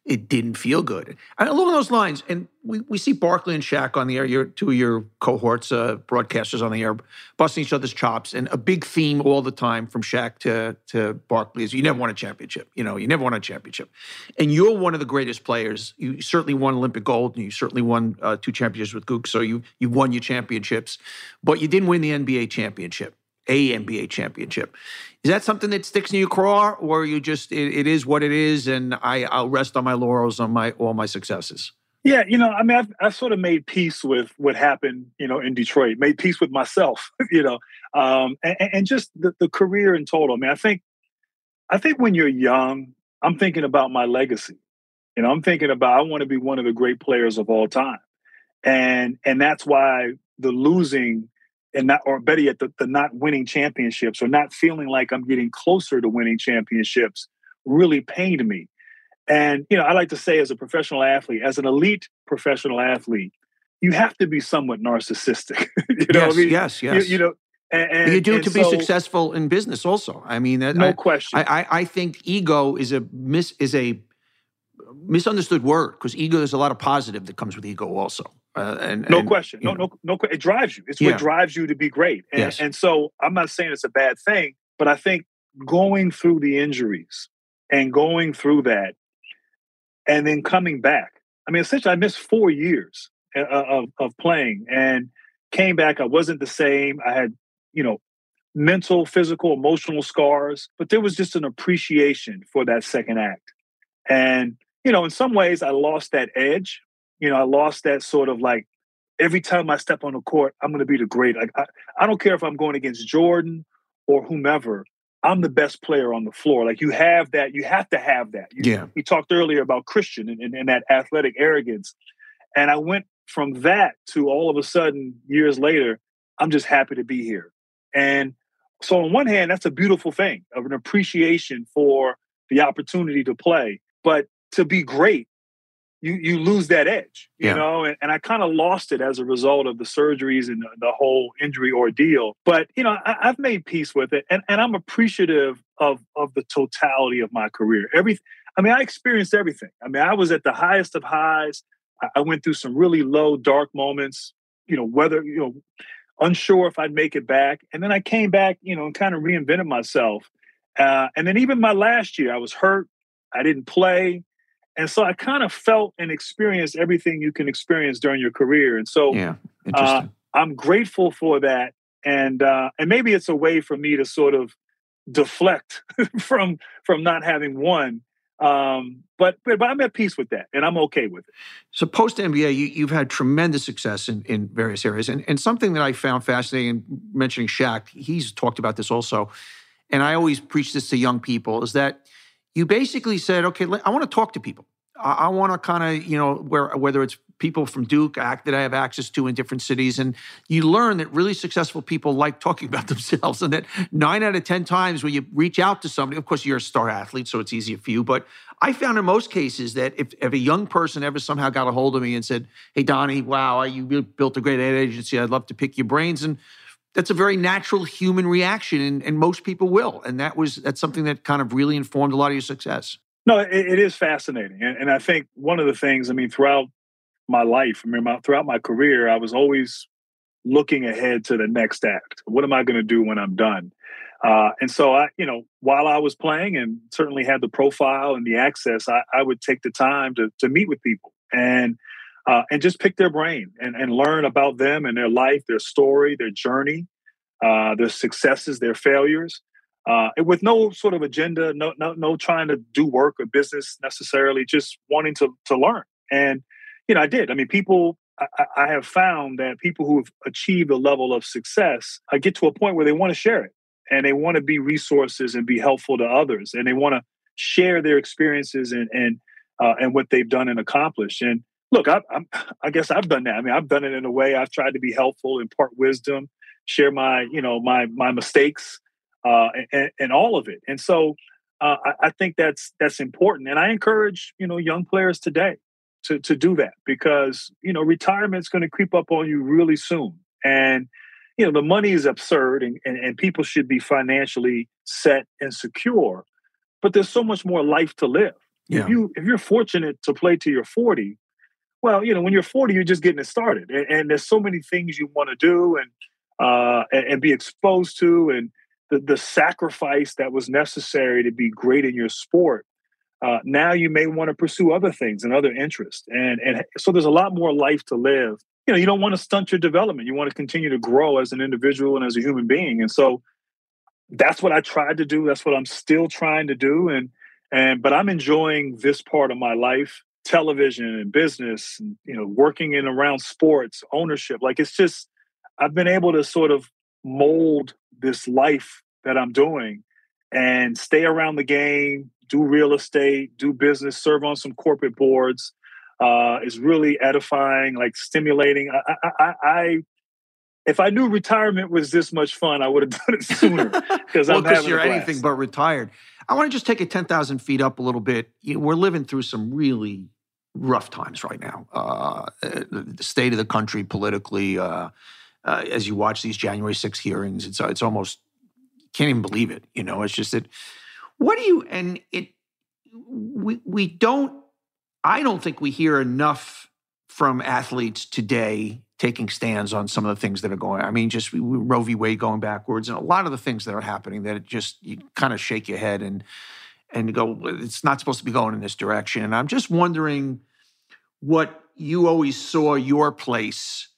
it didn't feel good. And along those lines, and we, we see Barkley and Shaq on the air, your, two of your cohorts, uh, broadcasters on the air, busting each other's chops. And a big theme all the time from Shaq to, to Barkley is you never won a championship. You know, you never won a championship. And you're one of the greatest players. You certainly won Olympic gold, and you certainly won uh, two championships with Duke. So you, you won your championships, but you didn't win the NBA championship a NBA championship. Is that something that sticks in your craw, or you just it, it is what it is, and I I'll rest on my laurels on my all my successes. Yeah, you know, I mean, I've, I've sort of made peace with what happened, you know, in Detroit. Made peace with myself, you know, um, and, and just the, the career in total. I mean, I think, I think when you're young, I'm thinking about my legacy. You know, I'm thinking about I want to be one of the great players of all time, and and that's why the losing and not or better yet the, the not winning championships or not feeling like i'm getting closer to winning championships really pained me. And you know i like to say as a professional athlete as an elite professional athlete you have to be somewhat narcissistic. You know yes, I mean? yes yes. you, you know and, and, you do to so, be successful in business also. I mean no I, question. I, I, I think ego is a mis is a misunderstood word because ego there's a lot of positive that comes with ego also uh, and, no and, question. No, know. no, no. It drives you. It's yeah. what drives you to be great. And, yes. and so I'm not saying it's a bad thing, but I think going through the injuries and going through that, and then coming back. I mean, essentially, I missed four years uh, uh, of of playing and came back. I wasn't the same. I had, you know, mental, physical, emotional scars, but there was just an appreciation for that second act. And you know, in some ways, I lost that edge you know, I lost that sort of like every time I step on the court, I'm going to be the great. Like I, I don't care if I'm going against Jordan or whomever. I'm the best player on the floor. Like you have that, you have to have that. You, yeah. We talked earlier about Christian and, and, and that athletic arrogance, and I went from that to all of a sudden years later, I'm just happy to be here. And so on one hand, that's a beautiful thing of an appreciation for the opportunity to play, but to be great you you lose that edge, you yeah. know. And, and I kind of lost it as a result of the surgeries and the, the whole injury ordeal. But you know, I, have made peace with it, and, and I'm appreciative of of the totality of my career. Every, I mean, I experienced everything. I mean, I was at the highest of highs. I, I went through some really low, dark moments. You know, whether you know, unsure if I'd make it back, and then I came back, you know, and kind of reinvented myself. Uh, and then even my last year, I was hurt. I didn't play. And so I kind of felt and experienced everything you can experience during your career. And so yeah, uh, I'm grateful for that. And uh, and maybe it's a way for me to sort of deflect from from not having won. Um, but, but but I'm at peace with that, and I'm okay with it. So post NBA, you, you've had tremendous success in, in various areas, and and something that I found fascinating. Mentioning Shaq, he's talked about this also, and I always preach this to young people: is that you basically said, okay, I want to talk to people. I, I want to kind of, you know, where whether it's people from Duke act that I have access to in different cities, and you learn that really successful people like talking about themselves, and that nine out of ten times when you reach out to somebody, of course you're a star athlete, so it's easier for you. But I found in most cases that if, if a young person ever somehow got a hold of me and said, "Hey, Donny, wow, you built a great ad agency. I'd love to pick your brains," and that's a very natural human reaction, and, and, most people will. And that was that's something that kind of really informed a lot of your success. No, it, it is fascinating, and, and, I think one of the things I mean throughout my life, I mean my, throughout my career, I was always looking ahead to the next act. What am I going to do when I'm done? Uh, and so I, you know, while I was playing and certainly had the profile and the access, I, I would take the time to to meet with people and uh, and just pick their brain and, and learn about them and their life, their story, their journey, uh, their successes, their failures, uh, and with no sort of agenda, no, no, no trying to do work or business necessarily, just wanting to to learn. And you know, I did. I mean, people. I, have found that people who've achieved a level of success I get to a point where they want to share it and they want to be resources and be helpful to others and they want to share their experiences and and uh, and what they've done and accomplished. And look, I, I'm, I guess I've done that. I mean, I've done it in a way. I've tried to be helpful, impart wisdom, share my, you know, my my mistakes, uh, and, and all of it. And so, uh, I, I think that's that's important. And I encourage, you know, young players today to to do that because you know retirement's going to creep up on you really soon, and you know the money is absurd, and, and and people should be financially set and secure. But there's so much more life to live. Yeah. If you if you're fortunate to play to your 40, well, you know, when you're 40, you're just getting it started, and, and there's so many things you want to do and uh, and, and be exposed to, and the the sacrifice that was necessary to be great in your sport. Uh, now you may want to pursue other things and other interests, and and so there's a lot more life to live. You know, you don't want to stunt your development. You want to continue to grow as an individual and as a human being, and so that's what I tried to do. That's what I'm still trying to do, and and but I'm enjoying this part of my life television and business and you know working in around sports ownership like it's just i've been able to sort of mold this life that i'm doing and stay around the game do real estate do business serve on some corporate boards uh, is really edifying like stimulating I, I, I, I if I knew retirement was this much fun, I would have done it sooner because well, I'm having you're anything but retired. I want to just take it 10,000 feet up a little bit. You know, we're living through some really rough times right now. Uh, the state of the country politically, uh, uh, as you watch these January 6 hearings, it's it's almost can't even believe it. You know, it's just that. What do you and it? We we don't. I don't think we hear enough from athletes today taking stands on some of the things that are going. I mean, just Roe v. Wade going backwards, and a lot of the things that are happening that it just you kind of shake your head and and go, it's not supposed to be going in this direction. And I'm just wondering what you always saw your place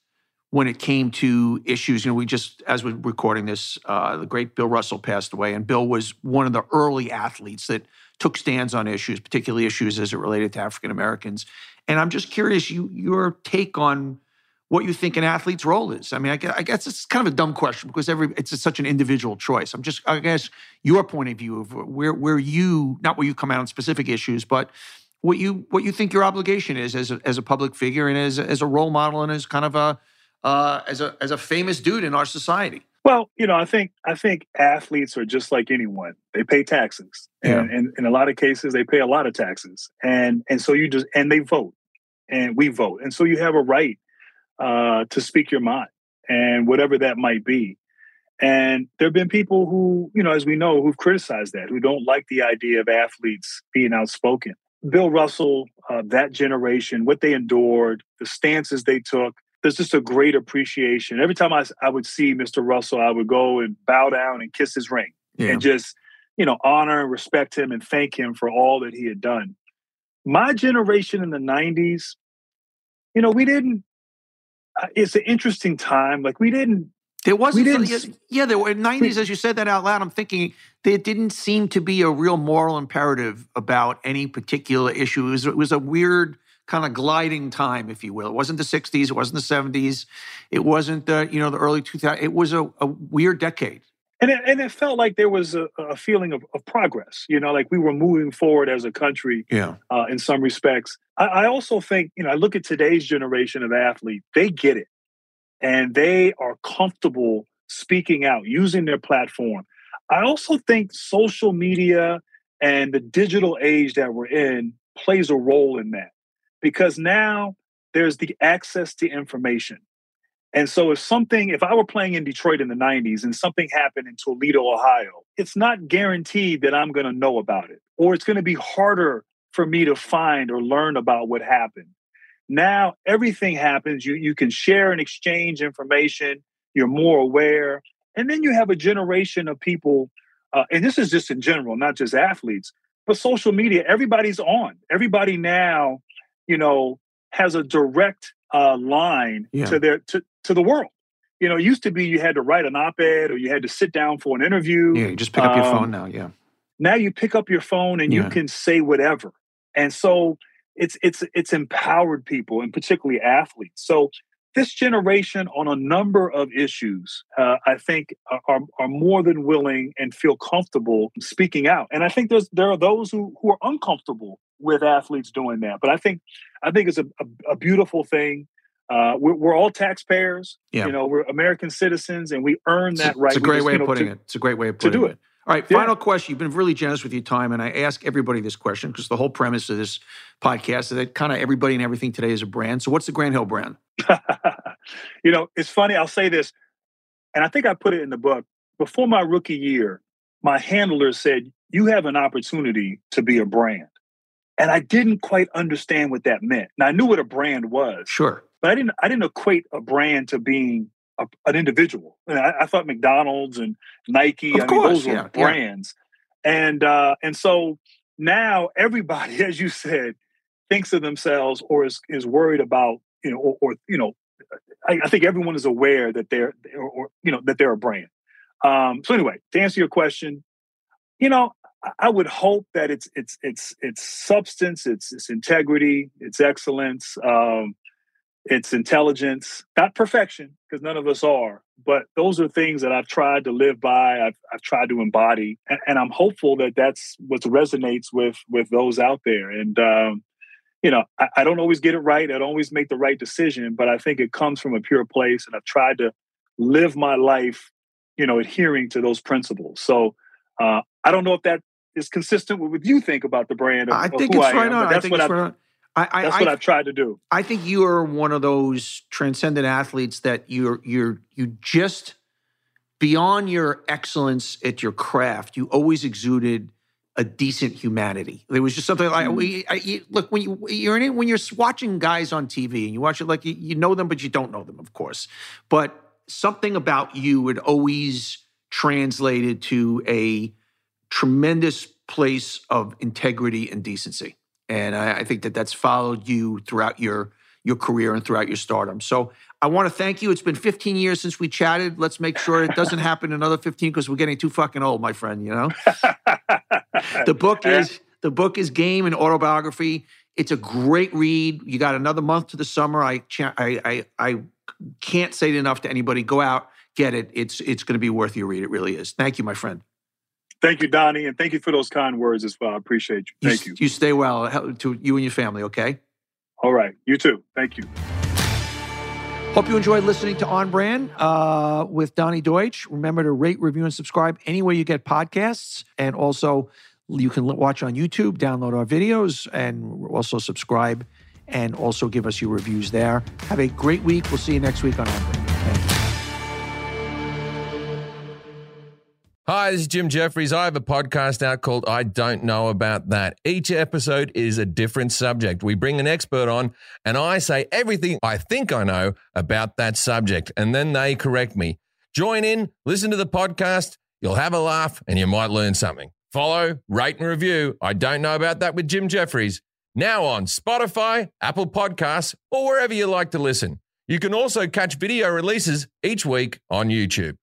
when it came to issues. You know, we just, as we're recording this, uh, the great Bill Russell passed away, and Bill was one of the early athletes that took stands on issues, particularly issues as it related to African Americans. And I'm just curious, you your take on what you think an athlete's role is. I mean, I guess, I guess it's kind of a dumb question because every it's such an individual choice. I'm just, I guess, your point of view of where where you not where you come out on specific issues, but what you what you think your obligation is as a, as a public figure and as as a role model and as kind of a uh, as a as a famous dude in our society. Well, you know, I think I think athletes are just like anyone. They pay taxes, and, Yeah. and in a lot of cases, they pay a lot of taxes, and and so you just and they vote, and we vote, and so you have a right uh, to speak your mind, and whatever that might be. And there have been people who, you know, as we know, who've criticized that, who don't like the idea of athletes being outspoken. Bill Russell, uh, that generation, what they endured, the stances they took, there's just a great appreciation. Every time I, I would see Mr. Russell, I would go and bow down and kiss his ring Yeah. and just, you know, honor and respect him and thank him for all that he had done. My generation in the 90s, you know, we didn't, Uh, it's an interesting time. Like, we didn't, There wasn't. Didn't yeah, there were nineties. As you said that out loud, I'm thinking there didn't seem to be a real moral imperative about any particular issue. It was, it was a weird kind of gliding time, if you will. It wasn't the '60s. It wasn't the '70s. It wasn't the you know the early 2000s. It was a, a weird decade. And it, and it felt like there was a, a feeling of, of progress, you know, like we were moving forward as a country Yeah. uh, in some respects. I, I also think, you know, I look at today's generation of athlete, they get it and they are comfortable speaking out, using their platform. I also think social media and the digital age that we're in plays a role in that because now there's the access to information. And so if something, if I were playing in Detroit in the 90s and something happened in Toledo, Ohio, it's not guaranteed that I'm going to know about it, or it's going to be harder for me to find or learn about what happened. Now everything happens. You you can share and exchange information. You're more aware, and then you have a generation of people, uh, and this is just in general, not just athletes, but social media. Everybody's on. Everybody now, you know, has a direct uh, line Yeah. to their to, to the world. You know, it used to be you had to write an op-ed or you had to sit down for an interview Yeah. You just pick up your Um, phone now. Yeah. now you pick up your phone and Yeah. you can say whatever and so it's it's it's empowered people and particularly athletes so this generation on a number of issues uh, i think are, are are more than willing and feel comfortable speaking out and i think there's there are those who who are uncomfortable with athletes doing that. But I think I think it's a, a, a beautiful thing. Uh, we're, we're, all taxpayers. Yeah. You know, we're American citizens, and we earn that it's, right. It's a great way of putting to, it. It's a great way of putting to do it. it. All right, final yeah. question. You've been really generous with your time, and I ask everybody this question because the whole premise of this podcast is that kind of everybody and everything today is a brand. So, what's the Grant Hill brand? you know, it's funny. I'll say this, and I think I put it in the book. Before my rookie year, my handler said, You have an opportunity to be a brand. And I didn't quite understand what that meant. Now I knew what a brand was. Sure. But I didn't I didn't equate a brand to being a, an individual. I, I, thought McDonald's and Nike, of I course, mean, those were brands. Yeah. And uh, and so now everybody, as you said, thinks of themselves or is is worried about, you know, or, or you know, I, I, think everyone is aware that they're or, or, you know that they're a brand. Um, so anyway, to answer your question, you know, I would hope that it's it's it's it's substance, it's it's integrity, it's excellence, um, it's intelligence, not perfection, because none of us are. But those are things that I've tried to live by. I've I've tried to embody, and, and I'm hopeful that that's what resonates with with those out there. And um, you know, I, I don't always get it right. I don't always make the right decision, but I think it comes from a pure place, and I've tried to live my life, you know, adhering to those principles. So. Uh, I don't know if that is consistent with what you think about the brand. Of, I think it's I right on. I think it's right on. I, I, that's what I, have tried to do. I think you are one of those transcendent athletes that you're you're you just beyond your excellence at your craft. You always exuded a decent humanity. There was just something like mm. we I, look when you you're in it when you're watching guys on TV and you watch it like you, you know them but you don't know them, of course. But something about you would always translated to a tremendous place of integrity and decency. And I, I, think that that's followed you throughout your your career and throughout your stardom. So I want to thank you. It's been 15 years since we chatted. Let's make sure it doesn't happen another 15 because we're getting too fucking old, my friend. You know, the book is the book is game and autobiography. It's a great read. You got another month to the summer. I I I, I can't say it enough to anybody. Go out, get it. It's it's going to be worth your read. It really is. Thank you, my friend. Thank you, Donny, and thank you for those kind words as well. I appreciate you. Thank you. You, you stay well to you and your family, okay? All right. You too. Thank you. Hope you enjoyed listening to On Brand uh, with Donny Deutsch. Remember to rate, review, and subscribe anywhere you get podcasts. And also, you can watch on YouTube, download our videos, and also subscribe and also give us your reviews there. Have a great week. We'll see you next week on On Brand. Hi, this is Jim Jefferies. I have a podcast out called I Don't Know About That. Each episode is a different subject. We bring an expert on, and I say everything I think I know about that subject, and then they correct me. Join in, listen to the podcast. You'll have a laugh, and you might learn something. Follow, rate, and review. I Don't Know About That with Jim Jefferies. Now on Spotify, Apple Podcasts, or wherever you like to listen. You can also catch video releases each week on YouTube.